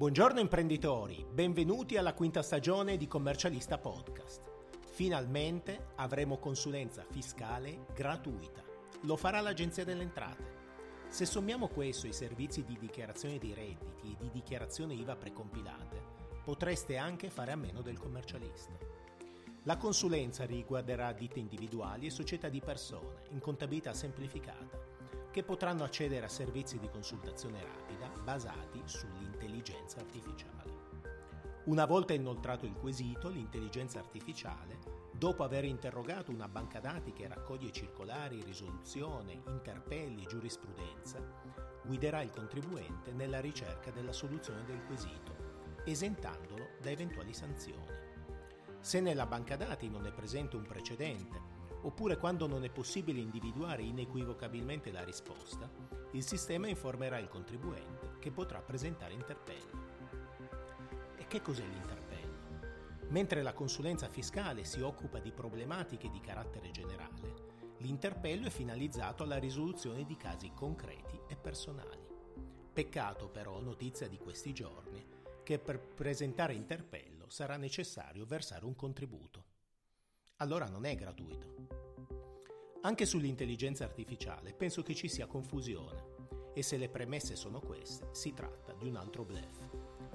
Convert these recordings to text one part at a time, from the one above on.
Buongiorno imprenditori, benvenuti alla quinta stagione di Commercialista Podcast. Finalmente avremo consulenza fiscale gratuita. Lo farà l'Agenzia delle Entrate. Se sommiamo questo ai servizi di dichiarazione dei redditi e di dichiarazione IVA precompilate, potreste anche fare a meno del commercialista. La consulenza riguarderà ditte individuali e società di persone in contabilità semplificata che potranno accedere a servizi di consultazione rapida basati sull'intelligenza artificiale. Una volta inoltrato il quesito, l'intelligenza artificiale, dopo aver interrogato una banca dati che raccoglie circolari, risoluzione, interpelli e giurisprudenza, guiderà il contribuente nella ricerca della soluzione del quesito, esentandolo da eventuali sanzioni. Se nella banca dati non è presente un precedente oppure quando non è possibile individuare inequivocabilmente la risposta, il sistema informerà il contribuente che potrà presentare interpello. E che cos'è l'interpello? Mentre la consulenza fiscale si occupa di problematiche di carattere generale, l'interpello è finalizzato alla risoluzione di casi concreti e personali. Peccato però, notizia di questi giorni, che per presentare interpello sarà necessario versare un contributo allora non è gratuito. Anche sull'intelligenza artificiale penso che ci sia confusione e se le premesse sono queste, si tratta di un altro bluff,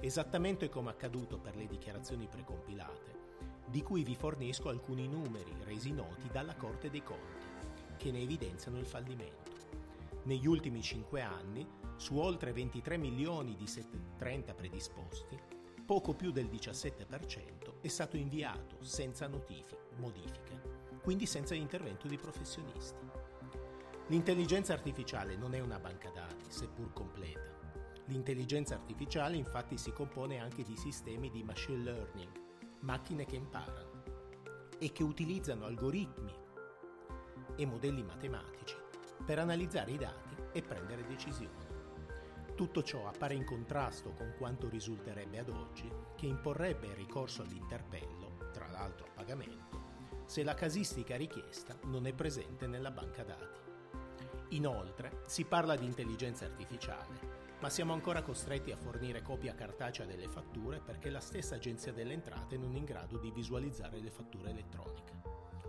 esattamente come accaduto per le dichiarazioni precompilate, di cui vi fornisco alcuni numeri resi noti dalla Corte dei Conti, che ne evidenziano il fallimento. Negli ultimi 5 anni, su oltre 23 milioni di 730 predisposti, poco più del 17% è stato inviato senza notifiche, modifiche, quindi senza intervento di professionisti. L'intelligenza artificiale non è una banca dati, seppur completa. L'intelligenza artificiale infatti si compone anche di sistemi di machine learning, macchine che imparano e che utilizzano algoritmi e modelli matematici per analizzare i dati e prendere decisioni. Tutto ciò appare in contrasto con quanto risulterebbe ad oggi, che imporrebbe il ricorso all'interpello, tra l'altro a pagamento, se la casistica richiesta non è presente nella banca dati. Inoltre, si parla di intelligenza artificiale, ma siamo ancora costretti a fornire copia cartacea delle fatture perché la stessa Agenzia delle Entrate non è in grado di visualizzare le fatture elettroniche.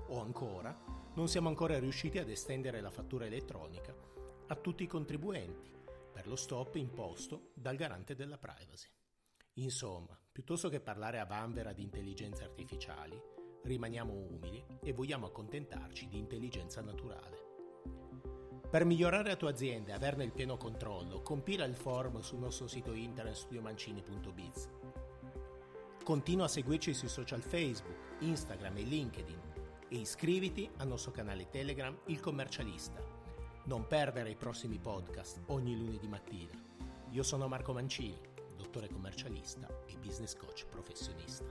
O ancora, non siamo ancora riusciti ad estendere la fattura elettronica a tutti i contribuenti, per lo stop imposto dal garante della privacy. Insomma, piuttosto che parlare a vanvera di intelligenze artificiali, rimaniamo umili e vogliamo accontentarci di intelligenza naturale. Per migliorare la tua azienda e averne il pieno controllo, compila il form sul nostro sito internet studiomancini.biz. Continua a seguirci sui social Facebook, Instagram e LinkedIn e iscriviti al nostro canale Telegram Il Commercialista non perdere i prossimi podcast ogni lunedì mattina. Io sono Marco Mancini, dottore commercialista e business coach professionista.